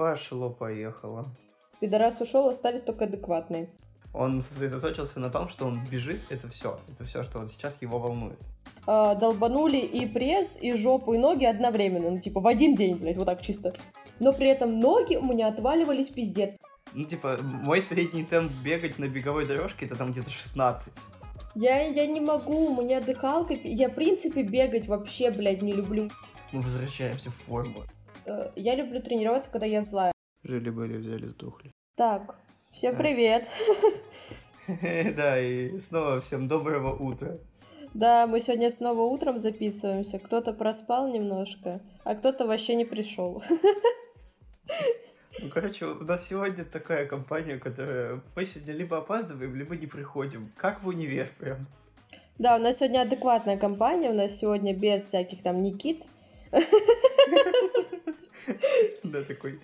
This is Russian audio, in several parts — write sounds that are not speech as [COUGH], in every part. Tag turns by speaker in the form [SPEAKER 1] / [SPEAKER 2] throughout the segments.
[SPEAKER 1] Пошло-поехало.
[SPEAKER 2] Пидорас ушел, остались только адекватные.
[SPEAKER 1] Он сосредоточился на том, что он бежит, это все. Это все, что вот сейчас его волнует.
[SPEAKER 2] А, долбанули и пресс, и жопу, и ноги одновременно. Ну, типа, в один день, блядь, вот так чисто. Но при этом ноги у меня отваливались пиздец.
[SPEAKER 1] Ну, типа, мой средний темп бегать на беговой дорожке, это там где-то 16.
[SPEAKER 2] Я, я не могу, у меня дыхалка... Я, в принципе, бегать вообще, блядь, не люблю.
[SPEAKER 1] Мы возвращаемся в форму.
[SPEAKER 2] Э, Я люблю тренироваться, когда я злая.
[SPEAKER 1] Жили-были, взяли, сдохли.
[SPEAKER 2] Так, всем
[SPEAKER 1] А.
[SPEAKER 2] привет. [LAUGHS]
[SPEAKER 1] Да, и снова всем доброго утра.
[SPEAKER 2] Да, мы сегодня снова утром записываемся. Кто-то проспал немножко, а кто-то вообще не пришел.
[SPEAKER 1] Ну, короче, у нас сегодня такая компания, которая... Мы сегодня либо опаздываем, либо не приходим. Как в универ прям.
[SPEAKER 2] Да, у нас сегодня адекватная компания, у нас сегодня без всяких там Никит. [LAUGHS] [LAUGHS]
[SPEAKER 1] Да, такой...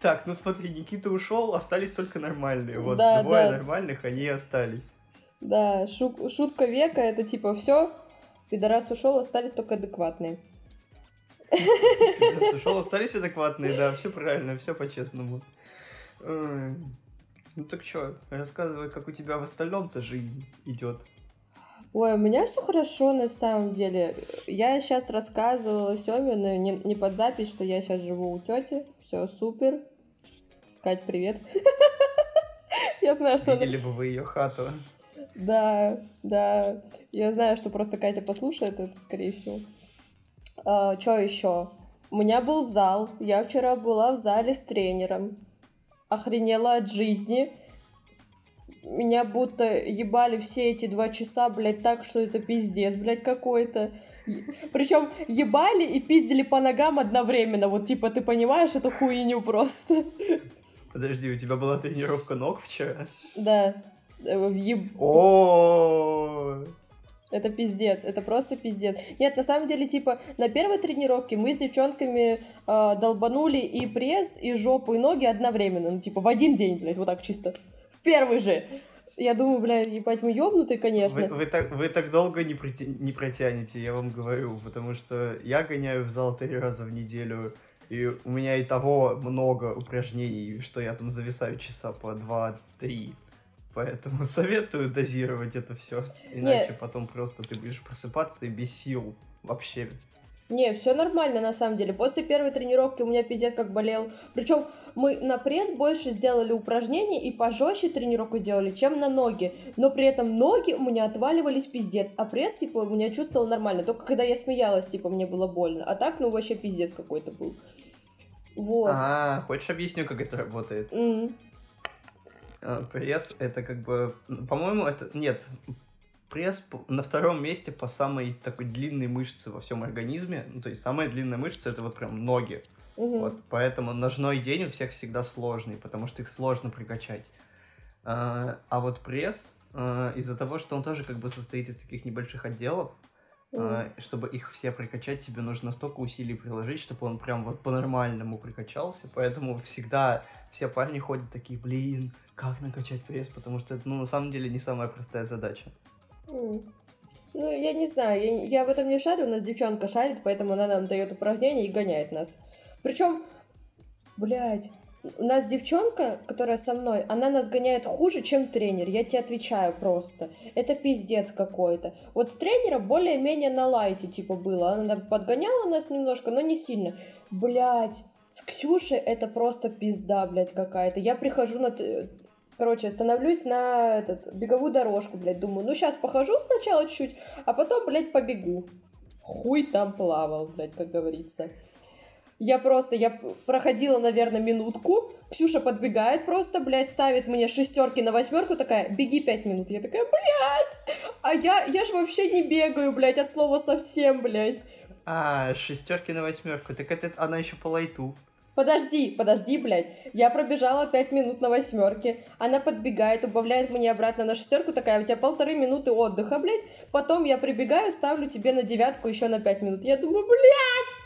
[SPEAKER 1] Так, ну смотри, Никита ушел, остались только нормальные. Вот
[SPEAKER 2] Да,
[SPEAKER 1] двое
[SPEAKER 2] да.
[SPEAKER 1] нормальных, они и остались.
[SPEAKER 2] Да, шу- шутка века, это типа все, пидорас ушел, остались только адекватные.
[SPEAKER 1] Пидорас ушел, [LAUGHS] остались адекватные, да, все правильно, все по-честному. Ну так что, рассказывай, как у тебя в остальном-то жизнь идет.
[SPEAKER 2] Ой, у меня все хорошо на самом деле. Я сейчас рассказывала Семе, но не, не под запись, что я сейчас живу у тети. Все супер. Кать, привет. [LAUGHS] Я знаю, что...
[SPEAKER 1] Видели бы вы ее хату.
[SPEAKER 2] Да, да. Я знаю, что просто Катя послушает это, скорее всего. что еще? У меня был зал. Я вчера была в зале с тренером. Охренела от жизни. Меня будто ебали все эти два часа, блядь, так, что это пиздец, блядь, какой-то. Причем ебали и пиздили по ногам одновременно. Вот типа ты понимаешь эту хуйню просто.
[SPEAKER 1] Подожди, у тебя была тренировка ног вчера?
[SPEAKER 2] Да. Э, еб-
[SPEAKER 1] О,
[SPEAKER 2] Это пиздец, это просто пиздец. Нет, на самом деле, типа, на первой тренировке мы с девчонками э, долбанули и пресс, и жопу, и ноги одновременно. Ну, типа, в один день, блядь, вот так чисто. Первый же. Я думаю, блядь, ебать, мы ёбнутые, конечно.
[SPEAKER 1] Вы, вы так, вы так долго не, проти- не протянете, я вам говорю, потому что я гоняю в зал три раза в неделю, и у меня и того много упражнений, что я там зависаю часа по 2-3. Поэтому [LAUGHS] советую дозировать это все. Иначе потом просто ты будешь просыпаться и без сил вообще.
[SPEAKER 2] Не, все нормально на самом деле. После первой тренировки у меня пиздец как болел. Причем мы на пресс больше сделали упражнений и пожестче тренировку сделали, чем на ноги. Но при этом ноги у меня отваливались пиздец, а пресс, типа, у меня чувствовал нормально. Только когда я смеялась, типа, мне было больно. А так, ну, вообще пиздец какой-то был. Вот.
[SPEAKER 1] А, хочешь объясню, как это работает? А, Пресс это как бы, по-моему, это нет. Пресс на втором месте по самой такой длинной мышце во всем организме. Ну, то есть самая длинная мышца это вот прям ноги.
[SPEAKER 2] Мгм.
[SPEAKER 1] Вот, поэтому ножной день у всех всегда сложный, потому что их сложно прокачать. А, а вот пресс, а, из-за того, что он тоже как бы состоит из таких небольших отделов, а, чтобы их все прокачать, тебе нужно столько усилий приложить, чтобы он прям вот по-нормальному прокачался. Поэтому всегда все парни ходят такие, блин, как накачать пресс, потому что это, ну, на самом деле не самая простая задача.
[SPEAKER 2] Ну, я не знаю, я, я в этом не шарю, у нас девчонка шарит, поэтому она нам дает упражнения и гоняет нас. Причем, блядь, у нас девчонка, которая со мной, она нас гоняет хуже, чем тренер, я тебе отвечаю просто. Это пиздец какой-то. Вот с тренером более-менее на лайте, типа, было. Она подгоняла нас немножко, но не сильно. Блядь, с Ксюшей это просто пизда, блядь, какая-то. Я прихожу на... Короче, становлюсь на этот, беговую дорожку, блядь, думаю, ну сейчас похожу сначала чуть, а потом, блядь, побегу. Хуй там плавал, блядь, как говорится. Я просто, я проходила, наверное, минутку, Ксюша подбегает просто, блядь, ставит мне шестерки на восьмерку, такая, беги пять минут. Я такая, блядь, а я, я же вообще не бегаю, блядь, от слова совсем, блядь.
[SPEAKER 1] А, шестерки на восьмерку, так это она еще по лайту.
[SPEAKER 2] Подожди, подожди, блядь. Я пробежала 5 минут на восьмерке. Она подбегает, убавляет мне обратно на шестерку, такая, у тебя полторы минуты отдыха, блядь. Потом я прибегаю, ставлю тебе на девятку еще на 5 минут. Я думаю, блядь!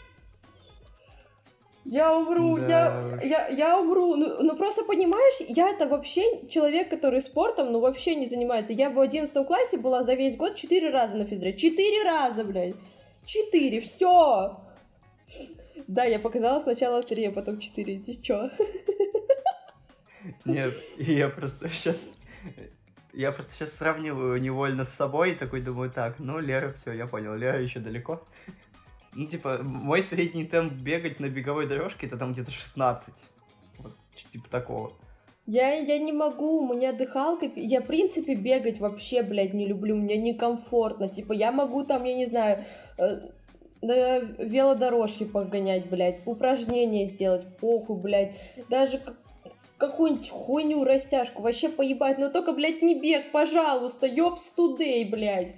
[SPEAKER 2] Я умру,
[SPEAKER 1] Да
[SPEAKER 2] я, я, я умру. Ну, ну просто понимаешь, я это вообще человек, который спортом, ну вообще не занимается. Я в 11 классе была за весь год 4 раза на физре. 4 раза, блядь. 4, все. Да, я показала сначала три, а потом четыре. Ты чё? [LAUGHS]
[SPEAKER 1] Нет, я просто сейчас... Я просто сейчас сравниваю невольно с собой и такой думаю, так, ну, Лера, все, я понял, Лера еще далеко. Ну, типа, мой средний темп бегать на беговой дорожке это там где-то 16. Вот, типа такого.
[SPEAKER 2] Я, я не могу, у меня дыхалка, я, в принципе, бегать вообще, блядь, не люблю, мне некомфортно, типа, я могу там, я не знаю, э, на велодорожке погонять, блядь, упражнения сделать, похуй, блядь, даже какую-нибудь хуйню, растяжку, вообще поебать, но только, блядь, не бег, пожалуйста, ёбс тудей, блядь.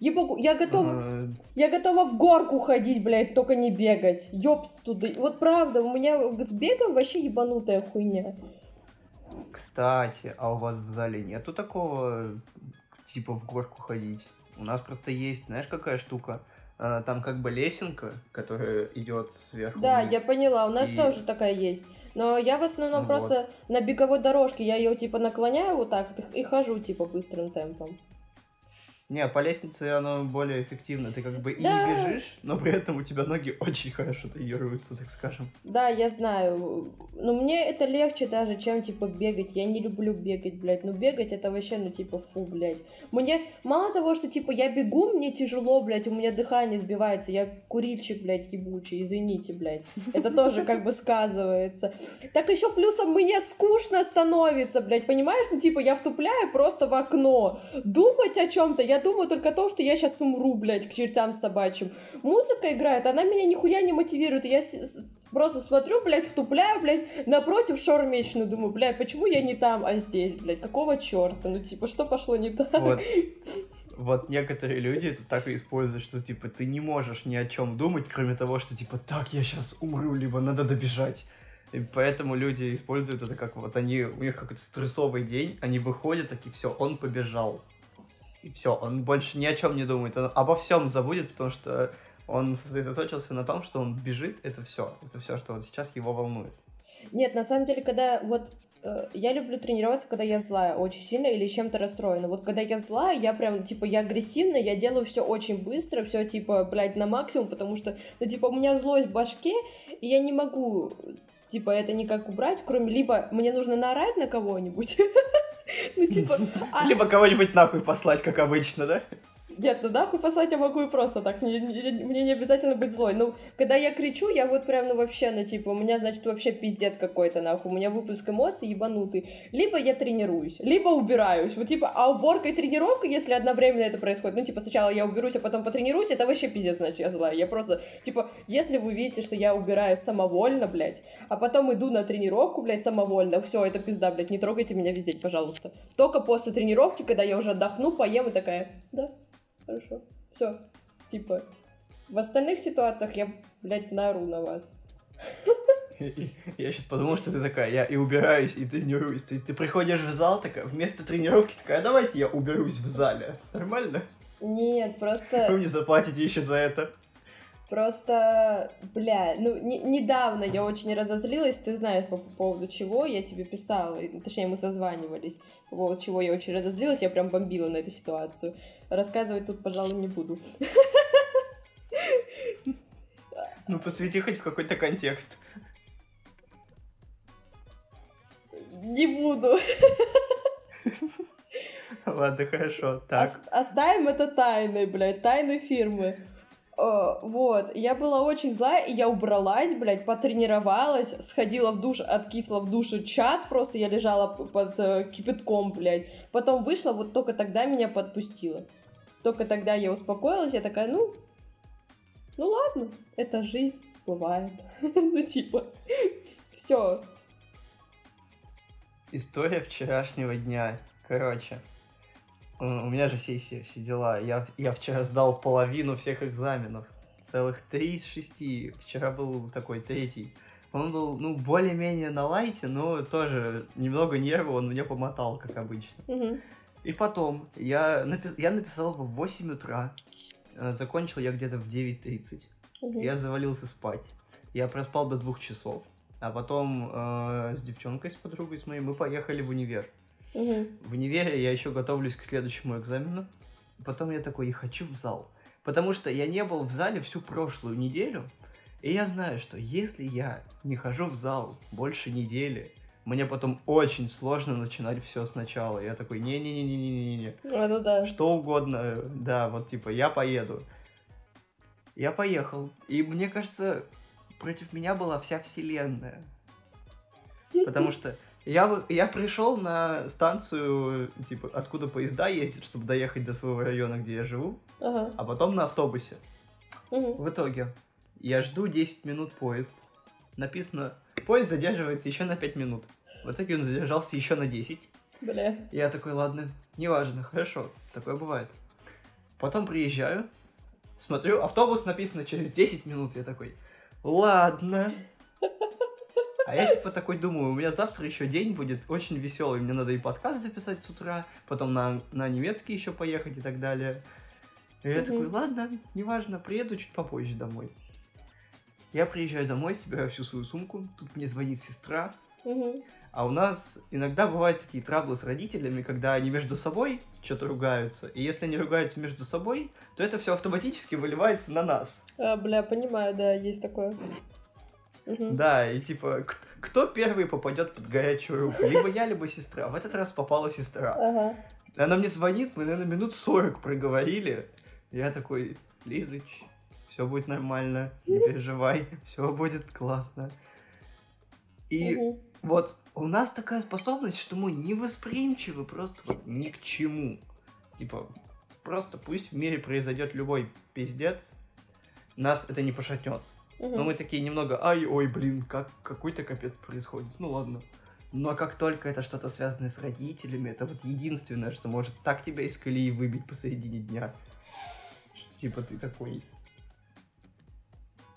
[SPEAKER 2] Ебогу, я готова, а... я готова в горку ходить, блядь, только не бегать. Ёбс тудей. Вот правда, у меня с бегом вообще ебанутая хуйня.
[SPEAKER 1] Кстати, а у вас в зале нету такого, типа, в горку ходить? У нас просто есть, знаешь, какая штука? А, там как бы лесенка, которая идет сверху.
[SPEAKER 2] Да, вниз. я поняла, у нас и... тоже такая есть. Но я в основном вот. просто на беговой дорожке, я ее типа наклоняю вот так и хожу типа быстрым темпом.
[SPEAKER 1] Не, по лестнице оно более эффективно. Ты как бы и да. не бежишь, но при этом у тебя ноги [LAUGHS] очень хорошо тренируются, так скажем.
[SPEAKER 2] Да, я знаю. Но мне это легче даже, чем, типа, бегать. Я не люблю бегать, блядь. Ну, бегать это вообще, ну, типа, фу, блядь. Мне мало того, что, типа, я бегу, мне тяжело, блядь, у меня дыхание сбивается. Я курильщик, блядь, ебучий, извините, блядь. Это тоже как бы сказывается. Так еще плюсом мне скучно становится, блядь, понимаешь? Ну, типа, я втупляю просто в окно. Думать о чем-то я я думаю только о том, что я сейчас умру, блядь, к чертям собачьим. Музыка играет, она меня нихуя не мотивирует. Я просто смотрю, блядь, втупляю, блядь, напротив шаурмечную, думаю, блядь, почему я не там, а здесь, блядь, какого черта? Ну, типа, что пошло не так?
[SPEAKER 1] Вот. [LAUGHS] Вот некоторые люди это так и используют, что, типа, ты не можешь ни о чем думать, кроме того, что, типа, так, я сейчас умру, либо надо добежать. И поэтому люди используют это как вот они, у них какой-то стрессовый день, они выходят, такие, все, он побежал и все, он больше ни о чем не думает, он обо всем забудет, потому что он сосредоточился на том, что он бежит, это все, это все, что вот сейчас его волнует.
[SPEAKER 2] Нет, на самом деле, когда вот э, я люблю тренироваться, когда я злая очень сильно или чем-то расстроена. Вот когда я злая, я прям, типа, я агрессивна, я делаю все очень быстро, все, типа, блядь, на максимум, потому что, ну, типа, у меня злость в башке, и я не могу, типа, это никак убрать, кроме либо мне нужно наорать на кого-нибудь, [LAUGHS]
[SPEAKER 1] Ну, типа... [LAUGHS] А... Либо кого-нибудь нахуй послать, как обычно, да?
[SPEAKER 2] Нет, ну нахуй послать я могу и просто так, мне, мне не обязательно быть злой. Ну, когда я кричу, я вот прям, ну вообще, ну типа, у меня, значит, вообще пиздец какой-то, нахуй, у меня выпуск эмоций ебанутый. Либо я тренируюсь, либо убираюсь. Вот типа, а уборка и тренировка, если одновременно это происходит, ну типа, сначала я уберусь, а потом потренируюсь, это вообще пиздец, значит, я злая. Я просто, типа, если вы видите, что я убираюсь самовольно, блядь, а потом иду на тренировку, блядь, самовольно, все, это пизда, блядь, не трогайте меня везде, пожалуйста. Только после тренировки, когда я уже отдохну, поем и такая, да, Хорошо. Все. Типа, в остальных ситуациях я, блядь, нару на вас. [LAUGHS]
[SPEAKER 1] Я сейчас подумал, что ты такая, я и убираюсь, и тренируюсь. То есть ты приходишь в зал, такая, вместо тренировки такая, давайте я уберусь в зале. Нормально?
[SPEAKER 2] Нет, просто...
[SPEAKER 1] Вы мне заплатите еще за это.
[SPEAKER 2] Просто, бля, ну, не, недавно я очень разозлилась, ты знаешь, по, по поводу чего я тебе писала, точнее, мы созванивались, по поводу чего я очень разозлилась, я прям бомбила на эту ситуацию. Рассказывать тут, пожалуй, не буду.
[SPEAKER 1] Ну, посвяти хоть в какой-то контекст.
[SPEAKER 2] Не буду.
[SPEAKER 1] Ладно, хорошо, так.
[SPEAKER 2] Оставим это тайной, блядь, тайной фирмы. Uh, вот, я была очень злая, и я убралась, блядь, потренировалась, сходила в душ, откисла в душе час, просто я лежала под uh, кипятком, блядь. Потом вышла, вот только тогда меня подпустила. Только тогда я успокоилась, я такая, ну, ну ладно, это жизнь, бывает. [LAUGHS] ну, типа, все.
[SPEAKER 1] История вчерашнего дня. Короче, у меня же сессия, все дела. Я, я вчера сдал половину всех экзаменов. Целых три из шести. Вчера был такой третий. Он был, ну, более-менее на лайте, но тоже немного нервов он мне помотал, как обычно.
[SPEAKER 2] Угу.
[SPEAKER 1] И потом я, напис... я написал в 8 утра. Э, закончил я где-то в 9.30. Угу. Я завалился спать. Я проспал до двух часов. А потом э, с девчонкой, с подругой с моей, мы поехали в универ.
[SPEAKER 2] Угу.
[SPEAKER 1] В универе я еще готовлюсь к следующему экзамену. Потом я такой, я хочу в зал. Потому что я не был в зале всю прошлую неделю. И я знаю, что если я не хожу в зал больше недели, мне потом очень сложно начинать все сначала. Я такой, не-не-не-не-не-не.
[SPEAKER 2] А, ну да.
[SPEAKER 1] Что угодно, да, вот типа, я поеду. Я поехал. И мне кажется, против меня была вся вселенная. Потому что я, я пришел на станцию, типа, откуда поезда ездят, чтобы доехать до своего района, где я живу,
[SPEAKER 2] Ага.
[SPEAKER 1] а потом на автобусе.
[SPEAKER 2] Мгм.
[SPEAKER 1] В итоге я жду 10 минут поезд. Написано, поезд задерживается еще на 5 минут. В итоге он задержался еще на 10.
[SPEAKER 2] Бля.
[SPEAKER 1] Я такой, ладно, неважно, хорошо, такое бывает. Потом приезжаю, смотрю, автобус написано через 10 минут. Я такой, ладно. А я типа такой думаю, у меня завтра еще день будет очень веселый. Мне надо и подкаст записать с утра, потом на, на немецкий еще поехать и так далее. И я такой, ладно, неважно, приеду чуть попозже домой. Я приезжаю домой, собираю всю свою сумку. Тут мне звонит сестра, а у нас иногда бывают такие траблы с родителями, когда они между собой что-то ругаются. И если они ругаются между собой, то это все автоматически выливается на нас.
[SPEAKER 2] А, бля, понимаю, да, есть такое.
[SPEAKER 1] Да, и типа, кто первый попадет под горячую руку? Либо я, либо сестра. В этот раз попала сестра.
[SPEAKER 2] Ага.
[SPEAKER 1] Она мне звонит, мы, наверное, минут 40 проговорили. Я такой, Лизыч, все будет нормально, не переживай, [LAUGHS] все будет классно. И
[SPEAKER 2] Мгм.
[SPEAKER 1] Вот у нас такая способность, что мы невосприимчивы просто вот ни к чему. Типа, просто пусть в мире произойдет любой пиздец, нас это не пошатнет.
[SPEAKER 2] Мгм.
[SPEAKER 1] Но мы такие немного, ай, ой, блин, как какой-то капец происходит. Ну ладно. Но как только это что-то связанное с родителями, это вот единственное, что может так тебя из колеи выбить посередине дня. Типа ты такой.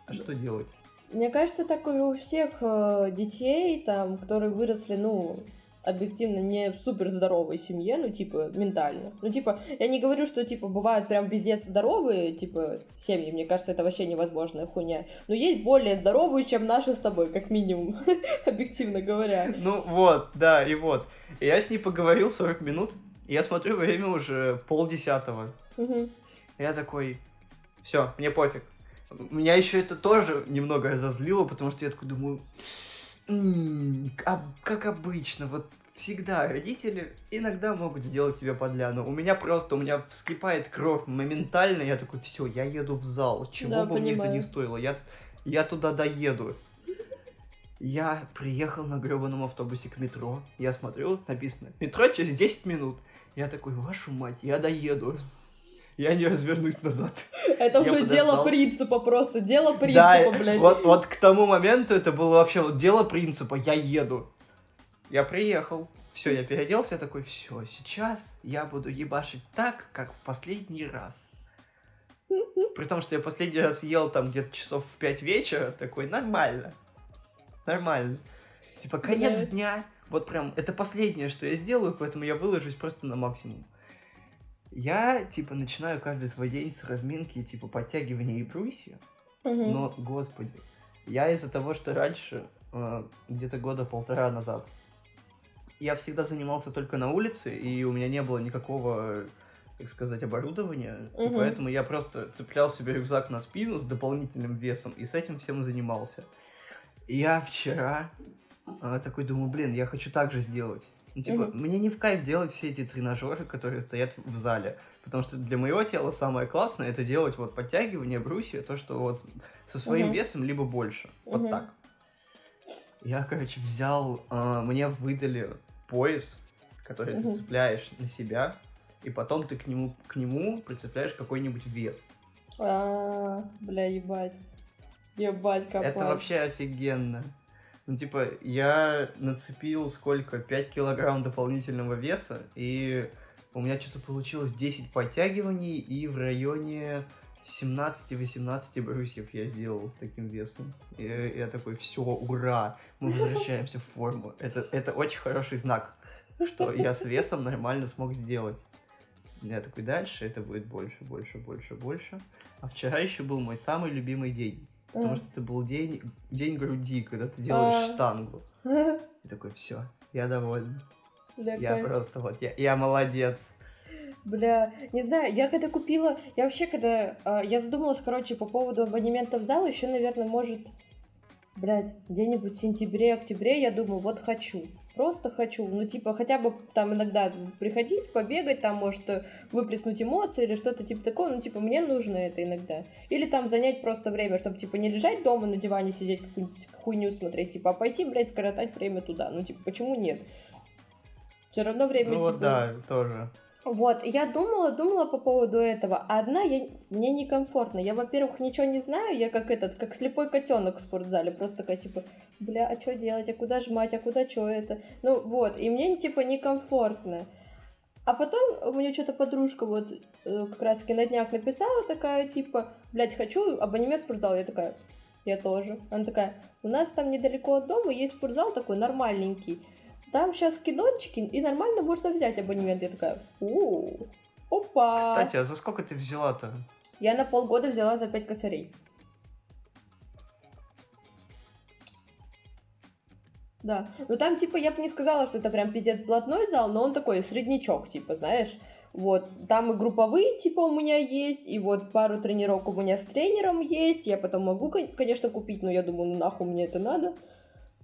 [SPEAKER 1] А что делать?
[SPEAKER 2] Мне кажется, так и у всех э, детей, там, которые выросли, ну, объективно не в супер здоровой семье, ну, типа, ментально. Ну, типа, я не говорю, что, типа, бывают прям пиздец здоровые, типа, семьи, мне кажется, это вообще невозможная хуйня. Но есть более здоровые, чем наши с тобой, как минимум, [LAUGHS] объективно говоря.
[SPEAKER 1] Ну вот, да, и вот. Я с ней поговорил 40 минут, и я смотрю, время уже полдесятого. И Я такой, все, мне пофиг. Меня еще это тоже немного разозлило, потому что я такой думаю, «М, а- как обычно, вот всегда родители иногда могут сделать тебе подляну. У меня просто, у меня вскипает кровь моментально, я такой, все, я еду в зал, чего
[SPEAKER 2] Да,
[SPEAKER 1] бы мне это
[SPEAKER 2] понимаю.
[SPEAKER 1] не стоило, я, я туда доеду. Я приехал на гребаном автобусе к метро, я смотрю, написано, метро через 10 минут. Я такой, вашу мать, я доеду. Я не развернусь назад.
[SPEAKER 2] Это уже дело принципа просто, дело
[SPEAKER 1] Да,
[SPEAKER 2] принципа, блядь.
[SPEAKER 1] вот, вот к тому моменту это было вообще вот дело принципа, я еду. Я приехал, все, я переоделся, я такой, все, сейчас я буду ебашить так, как в последний раз. При том, что я последний раз ел там где-то часов в 5 вечера, такой, нормально. Нормально. Типа, конец
[SPEAKER 2] Блядь.
[SPEAKER 1] дня. Вот прям, это последнее, что я сделаю, поэтому я выложусь просто на максимум. Я, типа, начинаю каждый свой день с разминки, типа, подтягивания и брусья.
[SPEAKER 2] Мгм.
[SPEAKER 1] Но, господи, я из-за того, что раньше, э, где-то года полтора назад, я всегда занимался только на улице, и у меня не было никакого, так сказать, оборудования, и
[SPEAKER 2] Мгм.
[SPEAKER 1] поэтому я просто цеплял себе рюкзак на спину с дополнительным весом, и с этим всем занимался. И я вчера э, такой думаю, блин, я хочу так же сделать. Ну, типа,
[SPEAKER 2] Мгм.
[SPEAKER 1] мне не в кайф делать все эти тренажеры, которые стоят в зале. Потому что для моего тела самое классное это делать вот подтягивание, брусья, то, что вот со своим
[SPEAKER 2] Мгм.
[SPEAKER 1] весом, либо больше. Вот
[SPEAKER 2] Мгм.
[SPEAKER 1] так. Я, короче, взял, а, мне выдали пояс, который
[SPEAKER 2] Мгм.
[SPEAKER 1] ты цепляешь на себя, и потом ты к нему, к нему прицепляешь какой-нибудь вес.
[SPEAKER 2] А, бля, ебать. Ебать, копать.
[SPEAKER 1] Это вообще офигенно. Ну, типа, я нацепил сколько? 5 килограмм дополнительного веса, и у меня что-то получилось 10 подтягиваний, и в районе 17-18 брусьев я сделал с таким весом. И я такой, все, ура, мы возвращаемся в форму. Это, это очень хороший знак, что я с весом нормально смог сделать. Я такой, дальше это будет больше, больше, больше, больше. А вчера еще был мой самый любимый день. Потому что это был день, день груди, когда ты делаешь
[SPEAKER 2] А.
[SPEAKER 1] штангу. [LAUGHS] И такой, все, я доволен. Я просто вот, я, я молодец.
[SPEAKER 2] Бля, не знаю, я когда купила, я вообще когда, а, я задумалась, короче, по поводу абонемента в зал, еще, наверное, может, блядь, где-нибудь в сентябре-октябре, я думаю, вот хочу, просто хочу, ну, типа, хотя бы там иногда приходить, побегать, там, может, выплеснуть эмоции или что-то типа такого, ну, типа, мне нужно это иногда. Или там занять просто время, чтобы, типа, не лежать дома на диване, сидеть, какую-нибудь хуйню смотреть, типа, а пойти, блядь, скоротать время туда, ну, типа, почему нет? Все равно время,
[SPEAKER 1] Ну
[SPEAKER 2] типа...
[SPEAKER 1] вот да, тоже.
[SPEAKER 2] Вот, я думала, думала по поводу этого. Одна я, мне некомфортно. Я, во-первых, ничего не знаю, я как этот, как слепой котенок в спортзале. Просто такая, типа, бля, а что делать, а куда жмать, а куда что это? Ну вот, и мне, типа, некомфортно. А потом у меня что-то подружка вот э, как раз таки на днях написала такая, типа, блядь, хочу абонемент в спортзал. Я такая, я тоже. Она такая, у нас там недалеко от дома есть спортзал такой нормальненький. Там сейчас кинончики, и нормально можно взять абонемент. Я такая, у опа.
[SPEAKER 1] Кстати, а за сколько ты взяла-то?
[SPEAKER 2] Я на полгода взяла за 5 косарей. Да. Ну там, типа, я бы не сказала, что это прям пиздец плотной зал, но он такой среднячок, типа, знаешь. Вот, там и групповые, типа, у меня есть, и вот пару тренировок у меня с тренером есть. Я потом могу, конечно, купить, но я думаю, ну нахуй мне это надо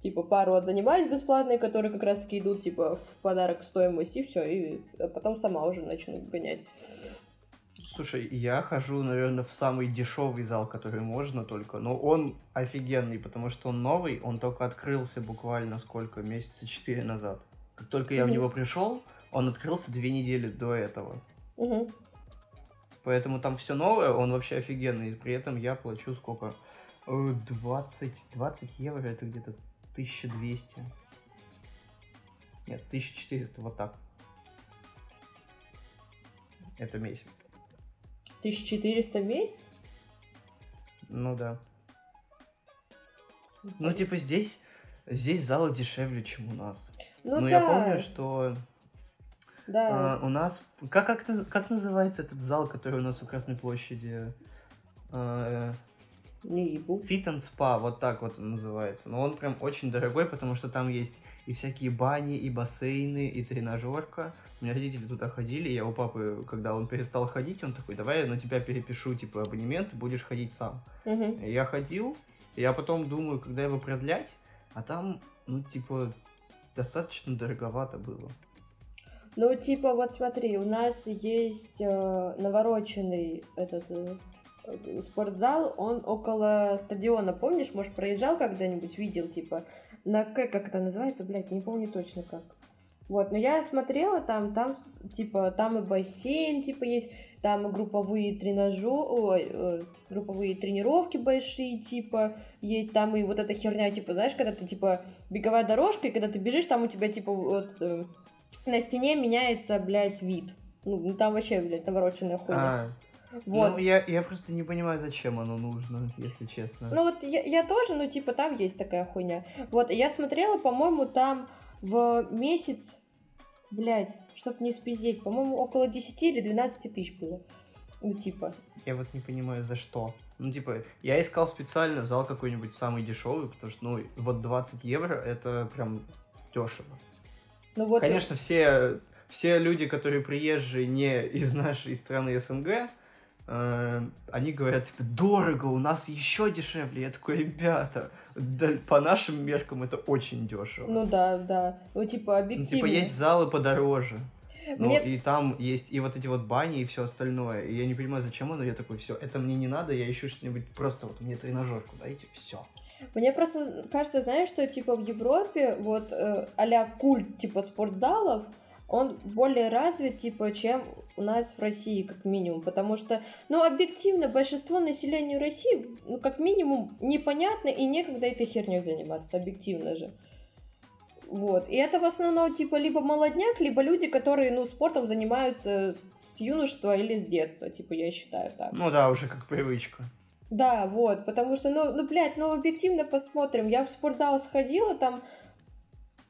[SPEAKER 2] типа пару отзанимаюсь бесплатные, которые как раз-таки идут типа в подарок стоимость, и все, и потом сама уже начну гонять.
[SPEAKER 1] Слушай, я хожу, наверное, в самый дешевый зал, который можно только, но он офигенный, потому что он новый, он только открылся буквально сколько, месяца четыре назад. Как только я mm-hmm. в него пришел, он открылся две недели до этого.
[SPEAKER 2] Mm-hmm.
[SPEAKER 1] Поэтому там все новое, он вообще офигенный. И при этом я плачу сколько? 20, 20 евро, это где-то 1200. Нет, 1400, вот так. Это месяц.
[SPEAKER 2] 1400 в месяц?
[SPEAKER 1] Ну да. Ну, типа, здесь, здесь залы дешевле, чем у нас.
[SPEAKER 2] Ну,
[SPEAKER 1] Но
[SPEAKER 2] да.
[SPEAKER 1] я помню, что
[SPEAKER 2] да.
[SPEAKER 1] а, у нас... Как, как, как называется этот зал, который у нас у Красной площади? А,
[SPEAKER 2] не ебу.
[SPEAKER 1] Fit and Spa, вот так вот он называется. Но он прям очень дорогой, потому что там есть и всякие бани, и бассейны, и тренажерка. У меня родители туда ходили, я у папы, когда он перестал ходить, он такой, давай я на тебя перепишу, типа, абонемент, будешь ходить сам.
[SPEAKER 2] Угу.
[SPEAKER 1] Я ходил, я потом думаю, когда его продлять, а там, ну, типа, достаточно дороговато было.
[SPEAKER 2] Ну, типа, вот смотри, у нас есть э, навороченный этот э, спортзал, он около стадиона, помнишь, может, проезжал когда-нибудь, видел, типа, на К, как это называется, блядь, не помню точно как. Вот, но я смотрела там, там, типа, там и бассейн, типа, есть, там и групповые тренажеры, э, групповые тренировки большие, типа, есть там и вот эта херня, типа, знаешь, когда ты, типа, беговая дорожка, и когда ты бежишь, там у тебя, типа, вот, э, на стене меняется, блядь, вид. Ну, там вообще, блядь, навороченная хуйня.
[SPEAKER 1] А, вот. Ну, я, я просто не понимаю, зачем оно нужно, если честно.
[SPEAKER 2] Ну, вот я, я тоже, ну, типа, там есть такая хуйня. Вот, я смотрела, по-моему, там в месяц, блядь, чтоб не спиздеть, по-моему, около 10 или 12 тысяч было. Ну, типа.
[SPEAKER 1] Я вот не понимаю, за что. Ну, типа, я искал специально зал какой-нибудь самый дешевый, потому что, ну, вот 20 евро это прям дешево.
[SPEAKER 2] Ну, вот
[SPEAKER 1] Конечно, все, все люди, которые приезжие не из нашей страны СНГ, они говорят, типа, дорого, у нас еще дешевле. Я такой, ребята, да, по нашим меркам это очень дешево.
[SPEAKER 2] Ну да, да. Ну, типа, объективно.
[SPEAKER 1] Ну, типа, есть залы подороже. Ну,
[SPEAKER 2] Мне...
[SPEAKER 1] и там есть и вот эти вот бани и все остальное. И я не понимаю, зачем оно. Я такой, все, это мне не надо, я ищу что-нибудь просто вот мне тренажерку дайте, все.
[SPEAKER 2] Мне просто кажется, знаешь, что типа в Европе вот э, а культ типа спортзалов, он более развит, типа, чем у нас в России, как минимум. Потому что, ну, объективно, большинство населения России, ну, как минимум, непонятно и некогда этой херней заниматься, объективно же. Вот. И это в основном, типа, либо молодняк, либо люди, которые, ну, спортом занимаются с юношества или с детства, типа, я считаю так.
[SPEAKER 1] Ну да, уже как привычка.
[SPEAKER 2] Да, вот, потому что, ну, ну, блядь, ну, объективно посмотрим. Я в спортзал сходила, там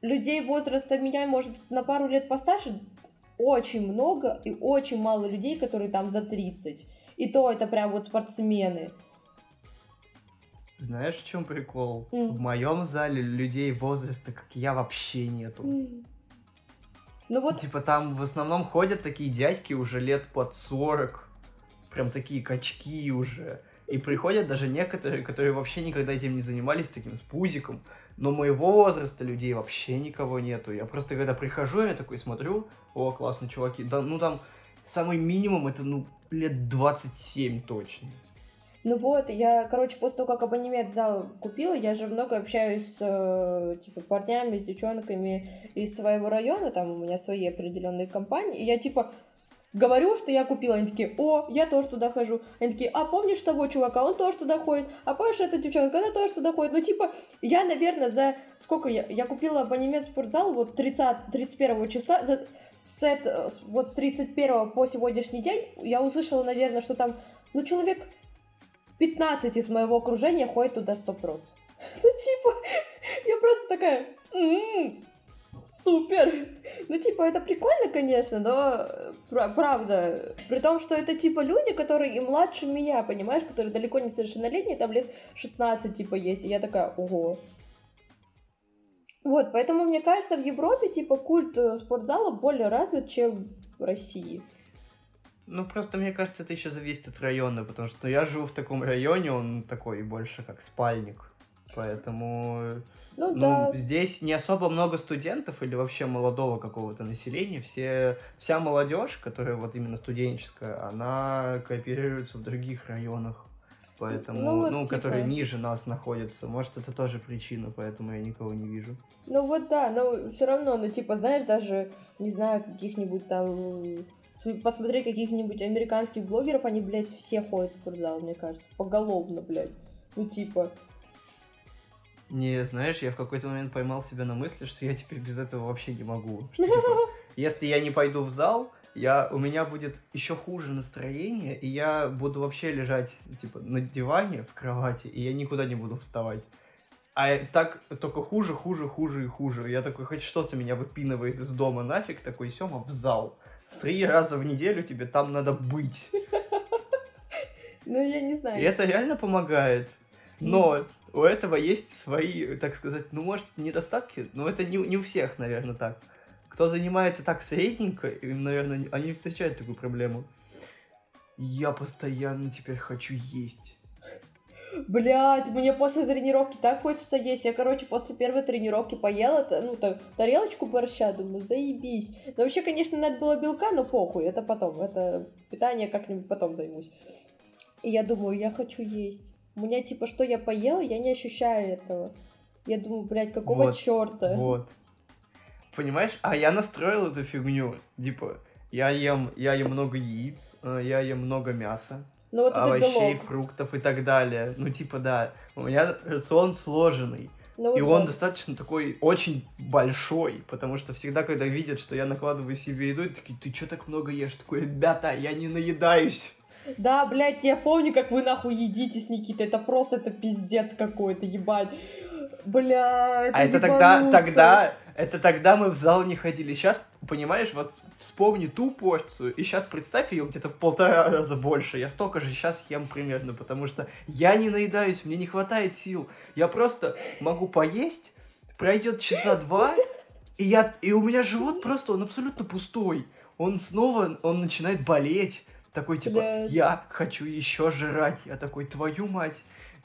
[SPEAKER 2] людей возраста меня, может, на пару лет постарше, очень много и очень мало людей, которые там за 30. И то это прям вот спортсмены.
[SPEAKER 1] Знаешь, в чем прикол?
[SPEAKER 2] Mm.
[SPEAKER 1] В моем зале людей возраста, как я, вообще нету.
[SPEAKER 2] Mm. Ну вот,
[SPEAKER 1] Типа там в основном ходят такие дядьки уже лет под 40, прям такие качки уже. И приходят даже некоторые, которые вообще никогда этим не занимались, таким с пузиком. Но моего возраста людей вообще никого нету. Я просто когда прихожу, я такой смотрю, о, классно, чуваки. Да, ну там самый минимум это, ну, лет 27 точно.
[SPEAKER 2] ну вот, я, короче, после того, как абонемент зал купила, я же много общаюсь с, э, типа, парнями, с девчонками из своего района, там у меня свои определенные компании, и я, типа, говорю, что я купила, они такие, о, я тоже туда хожу. Они такие, а помнишь того чувака, он тоже туда ходит, а помнишь эта девчонка, она тоже туда ходит. Ну, типа, я, наверное, за сколько я, я купила абонемент в спортзал вот 30, 31 числа, за, с с- вот с 31 по сегодняшний день я услышала, наверное, что там, ну, человек 15 из моего окружения ходит туда 100%. [LAUGHS] Ну, типа, [LAUGHS] я просто такая, «М, супер. Ну, типа, это прикольно, конечно, но э, пра- правда. При том, что это, типа, люди, которые и младше меня, понимаешь, которые далеко не совершеннолетние, там лет 16, типа, есть. И я такая, ого. Вот, поэтому, мне кажется, в Европе, типа, культ э, спортзала более развит, чем в России.
[SPEAKER 1] Ну, просто мне кажется, это еще зависит от района, потому что ну, я живу в таком районе, он такой больше как спальник. Поэтому
[SPEAKER 2] Ну,
[SPEAKER 1] Ну,
[SPEAKER 2] да.
[SPEAKER 1] здесь не особо много студентов или вообще молодого какого-то населения. Все, вся молодежь, которая вот именно студенческая, она кооперируется в других районах. Поэтому,
[SPEAKER 2] Ну,
[SPEAKER 1] ну,
[SPEAKER 2] вот типа.
[SPEAKER 1] которые ниже нас находятся. Может, это тоже причина, поэтому я никого не вижу.
[SPEAKER 2] Ну вот да, но все равно, ну типа, знаешь, даже, не знаю, каких-нибудь там, посмотреть каких-нибудь американских блогеров, они, блядь, все ходят в спортзал, мне кажется, поголовно, блядь. Ну типа,
[SPEAKER 1] Не, знаешь, я в какой-то момент поймал себя на мысли, что я теперь без этого вообще не могу. Что, типа, [LAUGHS] если я не пойду в зал, я, у меня будет еще хуже настроение, и я буду вообще лежать, типа, на диване в кровати, и я никуда не буду вставать. А так только хуже, хуже, хуже и хуже. Я такой, хоть что-то меня выпинывает из дома нафиг, такой, Сема, в зал. Три раза в неделю тебе там надо быть. [LAUGHS]
[SPEAKER 2] ну я не знаю.
[SPEAKER 1] И это реально помогает. Но у этого есть свои, так сказать, ну, может, недостатки, но это не, не у всех, наверное, так. Кто занимается так средненько, наверное, не- они встречают такую проблему. Я постоянно теперь хочу есть.
[SPEAKER 2] Блядь, мне после тренировки так хочется есть. Я, короче, после первой тренировки поела, ну, так, тарелочку борща, думаю, заебись. Но вообще, конечно, надо было белка, но похуй, это потом, это питание как-нибудь потом займусь. И я думаю, я хочу есть. У меня, типа, что я поела, я не ощущаю этого. Я думаю, блядь, какого
[SPEAKER 1] Вот,
[SPEAKER 2] черта?
[SPEAKER 1] Вот. Понимаешь? А я настроил эту фигню. Типа, я ем, я ем много яиц, э, я ем много мяса,
[SPEAKER 2] Ну вот
[SPEAKER 1] овощей, фруктов и так далее. Ну, типа, да. У меня рацион сложенный.
[SPEAKER 2] Ну,
[SPEAKER 1] И
[SPEAKER 2] вот
[SPEAKER 1] он
[SPEAKER 2] да.
[SPEAKER 1] достаточно такой очень большой, потому что всегда, когда видят, что я накладываю себе еду, такие, ты что так много ешь? Такой, ребята, я не наедаюсь.
[SPEAKER 2] Да, блядь, я помню, как вы нахуй едите с Никитой. Это просто, это пиздец какой-то, ебать. Бля, это
[SPEAKER 1] А это тогда, тогда, это тогда мы в зал не ходили. Сейчас, понимаешь, вот вспомни ту порцию, и сейчас представь ее где-то в полтора раза больше. Я столько же сейчас ем примерно, потому что я не наедаюсь, мне не хватает сил. Я просто могу поесть, пройдет часа два, и я, и у меня живот просто, он абсолютно пустой. Он снова, он начинает болеть. Такой типа,
[SPEAKER 2] Блядь.
[SPEAKER 1] я хочу еще жрать. Я такой, твою мать.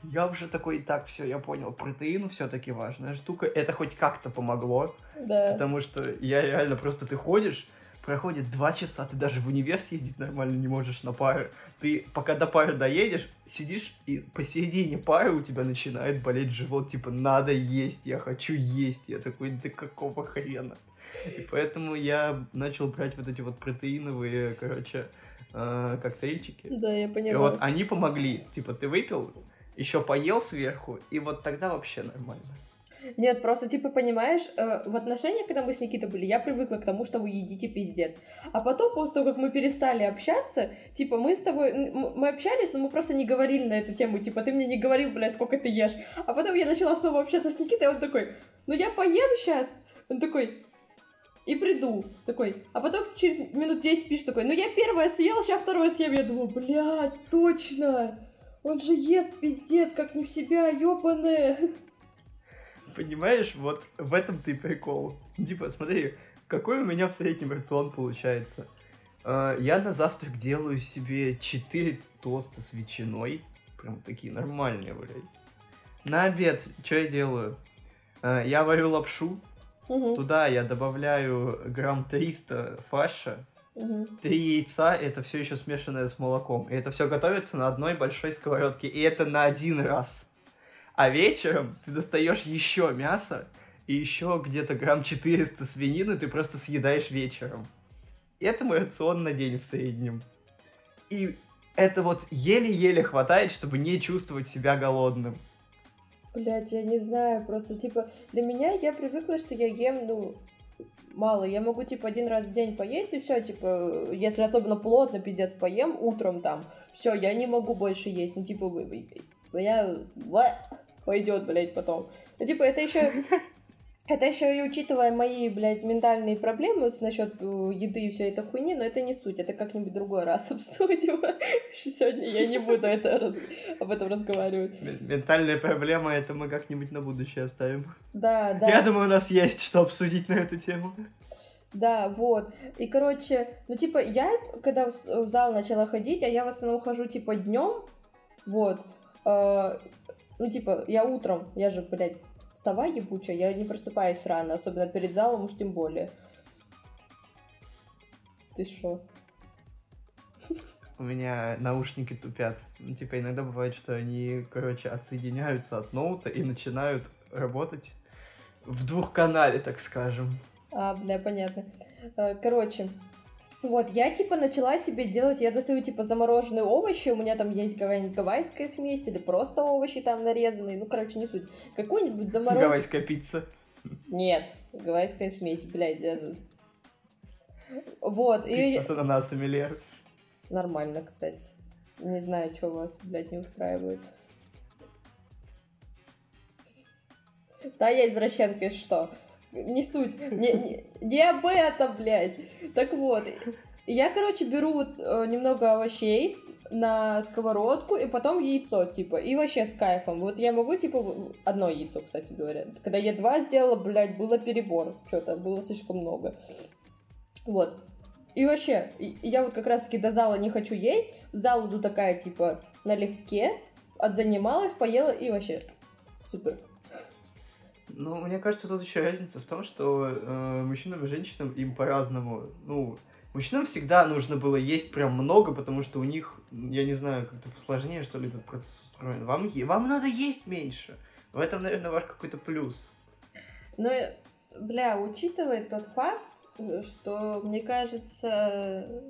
[SPEAKER 1] Я уже такой, так, все, я понял, протеин все-таки важная штука. Это хоть как-то помогло,
[SPEAKER 2] Да.
[SPEAKER 1] потому что я реально просто, ты ходишь, проходит два часа, ты даже в универ съездить нормально не можешь на пары. Ты пока до пары доедешь, сидишь, и посередине пары у тебя начинает болеть живот, типа, надо есть, я хочу есть. Я такой, да какого хрена? И поэтому я начал брать вот эти вот протеиновые, короче, э, коктейльчики.
[SPEAKER 2] Да, я
[SPEAKER 1] И
[SPEAKER 2] поняла.
[SPEAKER 1] вот они помогли. Типа, ты выпил, еще поел сверху, и вот тогда вообще нормально.
[SPEAKER 2] Нет, просто, типа, понимаешь, э, в отношениях, когда мы с Никитой были, я привыкла к тому, что вы едите пиздец. А потом, после того, как мы перестали общаться, типа, мы с тобой, мы общались, но мы просто не говорили на эту тему, типа, ты мне не говорил, блядь, сколько ты ешь. А потом я начала снова общаться с Никитой, и он такой, ну я поем сейчас. Он такой, и приду. Такой. А потом через минут 10 пишет такой, ну я первое съел, сейчас второе съем. Я думаю, блядь, точно. Он же ест пиздец, как не в себя, ёбаная.
[SPEAKER 1] Понимаешь, вот в этом ты прикол. Типа, смотри, какой у меня в среднем рацион получается? А, я на завтрак делаю себе 4 тоста с ветчиной. Прям такие нормальные, блядь. На обед, что я делаю? А, я варю лапшу.
[SPEAKER 2] Мгм,
[SPEAKER 1] Туда я добавляю грамм 300 фарша.
[SPEAKER 2] мгм.
[SPEAKER 1] Три яйца, это все еще смешанное с молоком. И это все готовится на одной большой сковородке. И это на один раз. А вечером ты достаешь еще мясо, и еще где-то грамм 400 свинины ты просто съедаешь вечером. Это мой рацион на день в среднем. И это вот еле-еле хватает, чтобы не чувствовать себя голодным.
[SPEAKER 2] Блять, я не знаю, просто типа для меня я привыкла, что я ем, ну, мало. Я могу типа один раз в день поесть и все, типа, если особенно плотно, пиздец, поем утром там, все, я не могу больше есть. Ну, типа, я пойдет, блядь, потом. Ну, типа, это еще [LAUGHS] это еще и учитывая мои, блядь, ментальные проблемы с насчет э, еды и всей этой хуйни, но это не суть, это как-нибудь другой раз [LAUGHS] обсудим. Сегодня я не буду это раз- об этом разговаривать.
[SPEAKER 1] Ментальная проблема, это мы как-нибудь на будущее оставим.
[SPEAKER 2] Да, да.
[SPEAKER 1] Я думаю, у нас есть что обсудить на эту тему.
[SPEAKER 2] Да, вот. И, короче, ну, типа, я, когда в зал начала ходить, а я в основном хожу, типа, днем, вот, э, ну, типа, я утром, я же, блядь, сова ебучая, я не просыпаюсь рано, особенно перед залом, уж тем более. Ты шо?
[SPEAKER 1] У меня наушники тупят. Ну, типа, иногда бывает, что они, короче, отсоединяются от ноута и начинают работать в двухканале, так скажем.
[SPEAKER 2] А, бля, понятно. Э, Короче, вот, я, типа, начала себе делать, я достаю, типа, замороженные овощи, у меня там есть какая-нибудь гавайская смесь или просто овощи там нарезанные, ну, короче, не суть. Какую-нибудь замороженную...
[SPEAKER 1] Гавайская пицца.
[SPEAKER 2] Нет, гавайская смесь, блядь. это- Вот, и...
[SPEAKER 1] Пицца с ананасами, Лер.
[SPEAKER 2] Нормально, кстати. Не знаю, что вас, блядь, не устраивает. Да, я извращенка, что? Не суть. Не, не, не об этом, блядь. Так вот. Я, короче, беру вот э, немного овощей на сковородку, и потом яйцо, типа, и вообще с кайфом. Вот я могу, типа, одно яйцо, кстати говоря. Когда я два сделала, блядь, было перебор. Что-то было слишком много. Вот. И вообще, я вот как раз-таки до зала не хочу есть. В зал иду такая, типа, налегке, отзанималась, поела, и вообще супер.
[SPEAKER 1] Ну, мне кажется, тут еще разница в том, что э, мужчинам и женщинам им по-разному. Ну, мужчинам всегда нужно было есть прям много, потому что у них, я не знаю, как-то посложнее, что ли, этот процесс устроен. Вам, вам надо есть меньше. В этом, наверное, ваш какой-то плюс.
[SPEAKER 2] Но, э, бля, учитывая тот факт, э, что, мне кажется, э,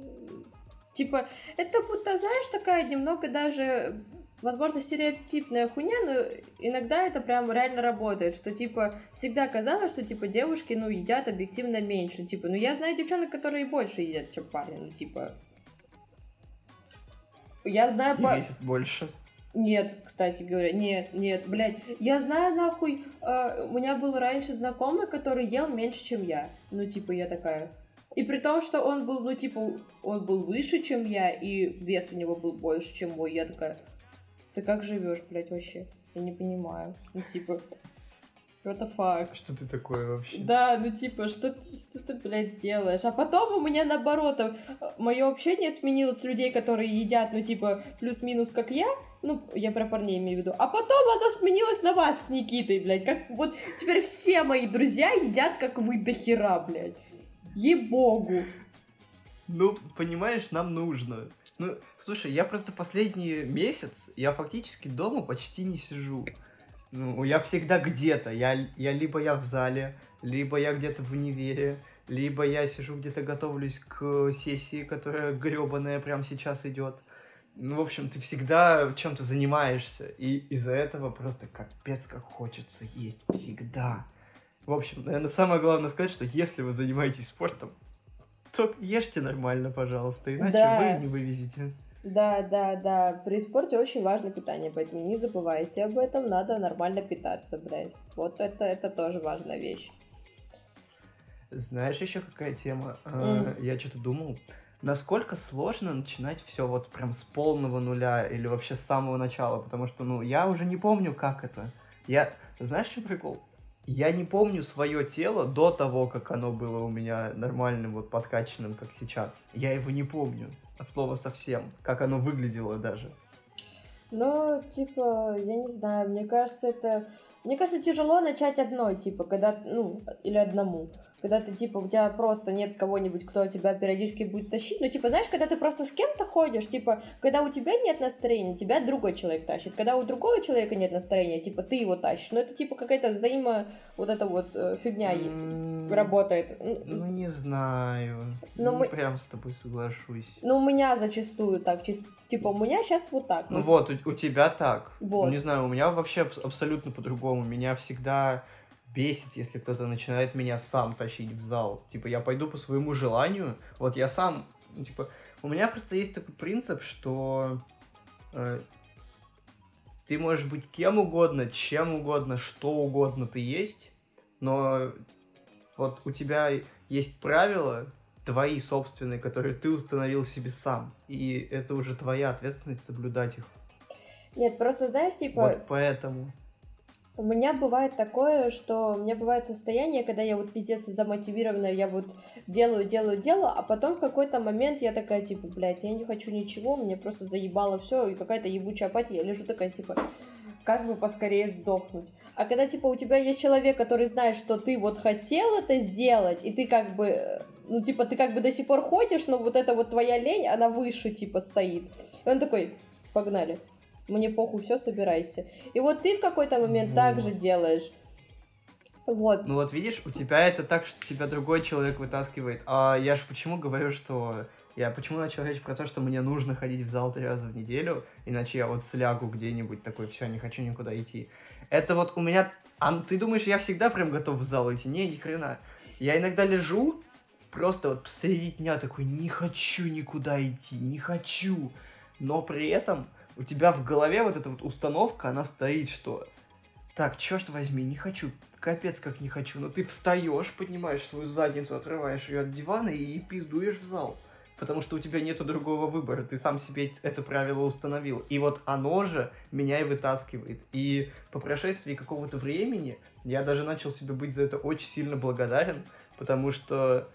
[SPEAKER 2] типа, это будто, знаешь, такая немного даже, возможно, стереотипная хуйня, но иногда это прям реально работает, что, типа, всегда казалось, что, типа, девушки, ну, едят объективно меньше, типа, ну, я знаю девчонок, которые больше едят, чем парни, ну, типа... Я знаю
[SPEAKER 1] И
[SPEAKER 2] по...
[SPEAKER 1] больше.
[SPEAKER 2] Нет, кстати говоря, нет, нет, блядь. Я знаю, нахуй, э, у меня был раньше знакомый, который ел меньше, чем я. Ну, типа, я такая. И при том, что он был, ну, типа, он был выше, чем я, и вес у него был больше, чем мой. Я такая, ты как живешь, блядь, вообще? Я не понимаю. Ну, типа, what the fuck?
[SPEAKER 1] Что ты такое вообще?
[SPEAKER 2] Да, ну типа, что ты, что ты, блядь, делаешь? А потом у меня наоборот, мое общение сменилось с людей, которые едят, ну типа, плюс-минус как я, ну, я про парней имею в виду. А потом оно сменилось на вас с Никитой, блядь. Как вот теперь все мои друзья едят, как вы до хера, блядь. Ей-богу.
[SPEAKER 1] Ну, понимаешь, нам нужно. Ну, слушай, я просто последний месяц, я фактически дома почти не сижу. Ну, я всегда где-то. Я, я либо я в зале, либо я где-то в универе, либо я сижу где-то готовлюсь к сессии, которая гребаная прямо сейчас идет. Ну, в общем, ты всегда чем-то занимаешься, и из-за этого просто капец как хочется есть всегда. В общем, наверное, самое главное сказать, что если вы занимаетесь спортом, то ешьте нормально, пожалуйста, иначе
[SPEAKER 2] Да.
[SPEAKER 1] вы не вывезете.
[SPEAKER 2] Да, да, да. При спорте очень важно питание, поэтому не забывайте об этом. Надо нормально питаться, блядь. Вот это, это тоже важная вещь.
[SPEAKER 1] Знаешь еще какая тема?
[SPEAKER 2] М.
[SPEAKER 1] Я что-то думал. Насколько сложно начинать все вот прям с полного нуля или вообще с самого начала? Потому что, ну, я уже не помню, как это. Я, знаешь, что прикол? Я не помню свое тело до того, как оно было у меня нормальным, вот подкачанным, как сейчас. Я его не помню от слова совсем, как оно выглядело даже.
[SPEAKER 2] Ну, типа, я не знаю, мне кажется, это... Мне кажется, тяжело начать одной, типа, когда, ну, или одному когда ты, типа, у тебя просто нет кого-нибудь, кто тебя периодически будет тащить, ну, типа, знаешь, когда ты просто с кем-то ходишь, типа, когда у тебя нет настроения, тебя другой человек тащит, когда у другого человека нет настроения, типа, ты его тащишь, ну, это, типа, какая-то взаимо, вот эта вот э, фигня mm, работает.
[SPEAKER 1] Ну, не знаю, ну, мы... прям с тобой соглашусь.
[SPEAKER 2] Ну, у меня зачастую так, чисто, типа, у меня сейчас вот так.
[SPEAKER 1] Ну, вот, у, у тебя так. Вот. Ну, не знаю, у меня вообще абсолютно по-другому, меня всегда бесит, если кто-то начинает меня сам тащить в зал. Типа, я пойду по своему желанию. Вот я сам, типа, у меня просто есть такой принцип, что э, ты можешь быть кем угодно, чем угодно, что угодно ты есть, но вот у тебя есть правила, твои собственные, которые ты установил себе сам. И это уже твоя ответственность соблюдать их.
[SPEAKER 2] Нет, просто знаешь, типа...
[SPEAKER 1] Вот поэтому.
[SPEAKER 2] У меня бывает такое, что у меня бывает состояние, когда я вот пиздец замотивированная, я вот делаю, делаю, делаю, а потом в какой-то момент я такая, типа, блядь, я не хочу ничего, мне просто заебало все, и какая-то ебучая апатия, я лежу такая, типа, как бы поскорее сдохнуть. А когда, типа, у тебя есть человек, который знает, что ты вот хотел это сделать, и ты как бы, ну, типа, ты как бы до сих пор ходишь, но вот эта вот твоя лень, она выше, типа, стоит. И он такой, погнали мне похуй, все, собирайся. И вот ты в какой-то момент вот. так же делаешь. Вот.
[SPEAKER 1] Ну вот видишь, у тебя это так, что тебя другой человек вытаскивает. А я же почему говорю, что... Я почему начал говорить про то, что мне нужно ходить в зал три раза в неделю, иначе я вот слягу где-нибудь такой, все, не хочу никуда идти. Это вот у меня... А ты думаешь, я всегда прям готов в зал идти? Не, ни хрена. Я иногда лежу, просто вот посреди дня такой, не хочу никуда идти, не хочу. Но при этом у тебя в голове вот эта вот установка, она стоит, что так, черт возьми, не хочу, капец как не хочу, но ты встаешь, поднимаешь свою задницу, отрываешь ее от дивана и пиздуешь в зал. Потому что у тебя нету другого выбора, ты сам себе это правило установил. И вот оно же меня и вытаскивает. И по прошествии какого-то времени я даже начал себе быть за это очень сильно благодарен, потому что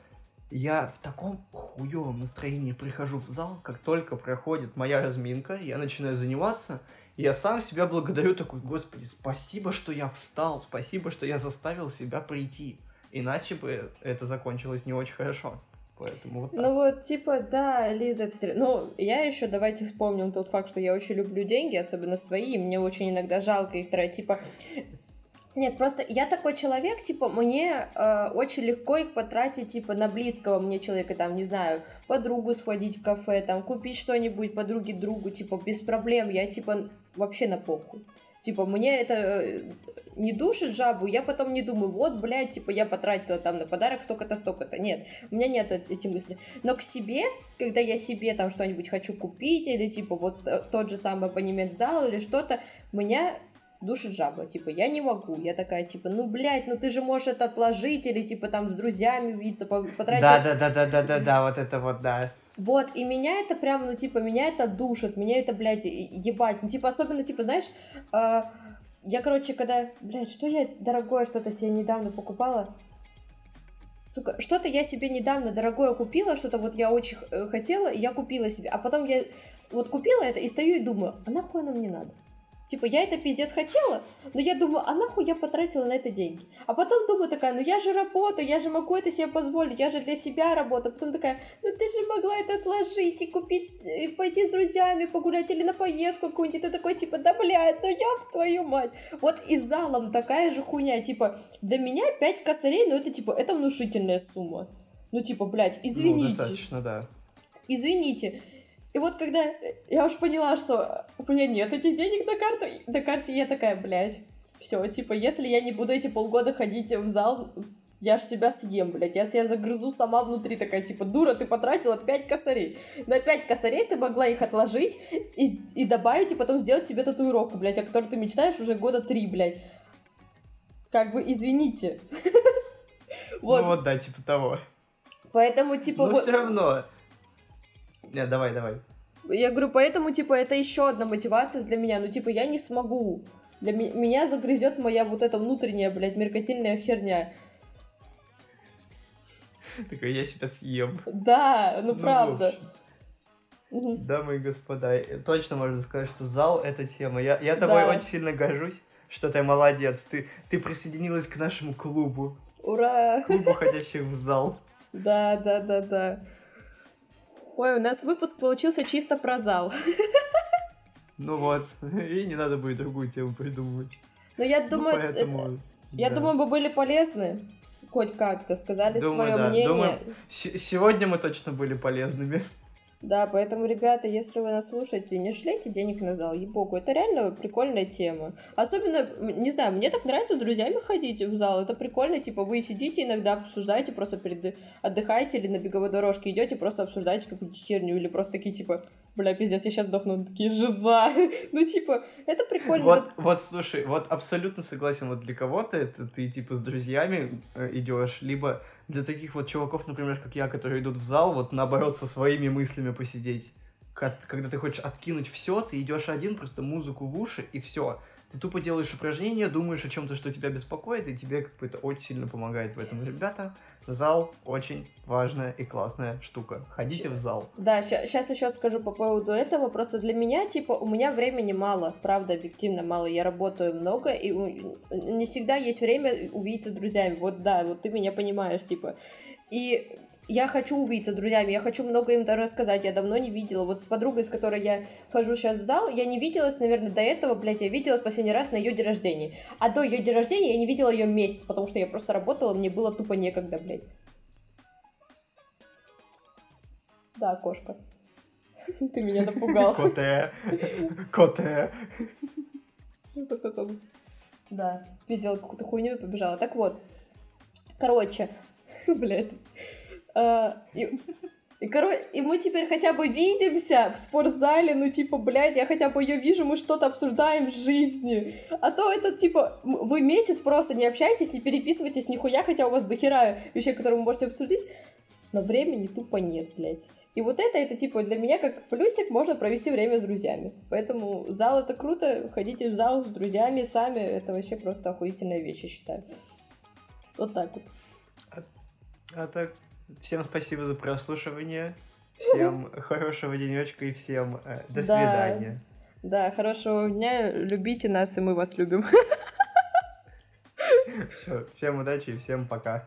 [SPEAKER 1] я в таком хуевом настроении прихожу в зал, как только проходит моя разминка, я начинаю заниматься, и я сам себя благодарю, такой, господи, спасибо, что я встал, спасибо, что я заставил себя прийти. Иначе бы это закончилось не очень хорошо. Поэтому вот
[SPEAKER 2] так. Ну вот, типа, да, Лиза, это... Ну, я еще, давайте вспомним тот факт, что я очень люблю деньги, особенно свои, и мне очень иногда жалко их тратить. Типа, нет, просто я такой человек, типа, мне э, очень легко их потратить, типа, на близкого мне человека, там, не знаю, подругу сходить в кафе, там, купить что-нибудь подруге другу, типа, без проблем, я, типа, вообще на похуй. Типа, мне это э, не душит жабу, я потом не думаю, вот, блядь, типа, я потратила там на подарок столько-то, столько-то. Нет, у меня нет эти мысли. Но к себе, когда я себе там что-нибудь хочу купить, или, типа, вот э, тот же самый абонемент зал или что-то, меня душит жаба, типа, я не могу, я такая, типа, ну, блядь, ну ты же можешь это отложить, или, типа, там, с друзьями увидеться, потратить...
[SPEAKER 1] Да-да-да-да-да-да, вот это вот, да.
[SPEAKER 2] Вот, и меня это прям, ну, типа, меня это душит, меня это, блядь, ебать, ну, типа, особенно, типа, знаешь, э, я, короче, когда, блядь, что я дорогое что-то себе недавно покупала, сука, что-то я себе недавно дорогое купила, что-то вот я очень э, хотела, и я купила себе, а потом я вот купила это и стою и думаю, а нахуй оно мне надо? Типа, я это пиздец хотела, но я думаю, а нахуй я потратила на это деньги? А потом думаю такая, ну я же работаю, я же могу это себе позволить, я же для себя работаю. Потом такая, ну ты же могла это отложить и купить, и пойти с друзьями погулять или на поездку какую-нибудь. И ты такой, типа, да блядь, ну я твою мать. Вот и с залом такая же хуйня, типа, для меня 5 косарей, ну это типа, это внушительная сумма. Ну типа, блядь, ну, извините.
[SPEAKER 1] Ну, достаточно, да.
[SPEAKER 2] Извините. И вот когда я уж поняла, что у меня нет этих денег на карту, на карте я такая, блядь, все, типа, если я не буду эти полгода ходить в зал, я ж себя съем, блядь, я себя загрызу сама внутри, такая, типа, дура, ты потратила 5 косарей. На 5 косарей ты могла их отложить и, и добавить, и потом сделать себе татуировку, блядь, о которой ты мечтаешь уже года три, блядь. Как бы, извините. [LAUGHS]
[SPEAKER 1] Вот. Ну вот, да, типа того.
[SPEAKER 2] Поэтому, типа...
[SPEAKER 1] Но вот... все равно, нет, давай, давай.
[SPEAKER 2] Я говорю, поэтому, типа, это еще одна мотивация для меня. Ну, типа, я не смогу Для ми- меня загрызет моя вот эта внутренняя, блядь, меркантильная херня.
[SPEAKER 1] Такой, я себя съем.
[SPEAKER 2] Да, ну,
[SPEAKER 1] Ну,
[SPEAKER 2] правда. Мгм.
[SPEAKER 1] Дамы и господа, э, точно можно сказать, что зал — это тема. Я, я тобой
[SPEAKER 2] Да.
[SPEAKER 1] очень сильно горжусь, что ты молодец. Ты, ты присоединилась к нашему клубу.
[SPEAKER 2] Ура!
[SPEAKER 1] Клубу ходящих в зал.
[SPEAKER 2] Да, да, да, да. Ой, у нас выпуск получился чисто про зал.
[SPEAKER 1] Ну вот, [LAUGHS] и не надо будет другую тему придумывать.
[SPEAKER 2] Но я
[SPEAKER 1] Ну,
[SPEAKER 2] думаю,
[SPEAKER 1] поэтому,
[SPEAKER 2] это- я
[SPEAKER 1] да.
[SPEAKER 2] думаю, мы были полезны. Хоть как-то сказали
[SPEAKER 1] Думаю,
[SPEAKER 2] свое
[SPEAKER 1] да.
[SPEAKER 2] мнение.
[SPEAKER 1] Думаю, сегодня мы точно были полезными.
[SPEAKER 2] Да, поэтому, ребята, если вы нас слушаете, не жалейте денег на зал, ебогу, это реально прикольная тема. Особенно, не знаю, мне так нравится с друзьями ходить в зал, это прикольно, типа, вы сидите иногда, обсуждаете, просто перед отдыхаете или на беговой дорожке идете, просто обсуждаете какую-то херню, или просто такие, типа, бля, пиздец, я сейчас сдохну, такие, жиза. [LAUGHS] Ну, типа, это прикольно.
[SPEAKER 1] Вот, вот, слушай, вот абсолютно согласен, вот для кого-то это ты типа с друзьями э, идешь, либо для таких вот чуваков, например, как я, которые идут в зал, вот наоборот со своими мыслями посидеть. Когда ты хочешь откинуть все, ты идешь один, просто музыку в уши и все. Ты тупо делаешь упражнения, думаешь о чем-то, что тебя беспокоит, и тебе как бы это очень сильно помогает в этом. Ребята, зал очень важная и классная штука. Ходите в зал.
[SPEAKER 2] Да, сейчас еще скажу по поводу этого. Просто для меня, типа, у меня времени мало, правда, объективно мало. Я работаю много, и не всегда есть время увидеться с друзьями. Вот да, вот ты меня понимаешь, типа. И я хочу увидеться с друзьями, я хочу много им рассказать, я давно не видела. Вот с подругой, с которой я хожу сейчас в зал, я не виделась, наверное, до этого, блядь, я виделась последний раз на ее день рождения. А до ее день рождения я не видела ее месяц, потому что я просто работала, мне было тупо некогда, блядь. Да, кошка. [LAUGHS] Ты меня напугал. [LAUGHS]
[SPEAKER 1] Коте. Коте.
[SPEAKER 2] Да, спиздила какую-то хуйню и побежала. Так вот, короче, [LAUGHS] блядь. А, И, и, коро- и мы теперь хотя бы видимся в спортзале, ну, типа, блядь, я хотя бы ее вижу, мы что-то обсуждаем в жизни. А то это, типа, вы месяц просто не общаетесь, не переписываетесь нихуя, хотя у вас дохера вещей, которые вы можете обсудить, но времени тупо нет, блядь. И вот это, это, типа, для меня как плюсик, можно провести время с друзьями. Поэтому зал это круто, ходите в зал с друзьями сами, это вообще просто охуительная вещь, я считаю. Вот так вот.
[SPEAKER 1] А так, всем спасибо за прослушивание. Всем [LAUGHS] хорошего денечка и всем э, до
[SPEAKER 2] Да.
[SPEAKER 1] свидания.
[SPEAKER 2] Да, хорошего дня, любите нас, и мы вас любим. [LAUGHS]
[SPEAKER 1] Все, всем удачи и всем пока.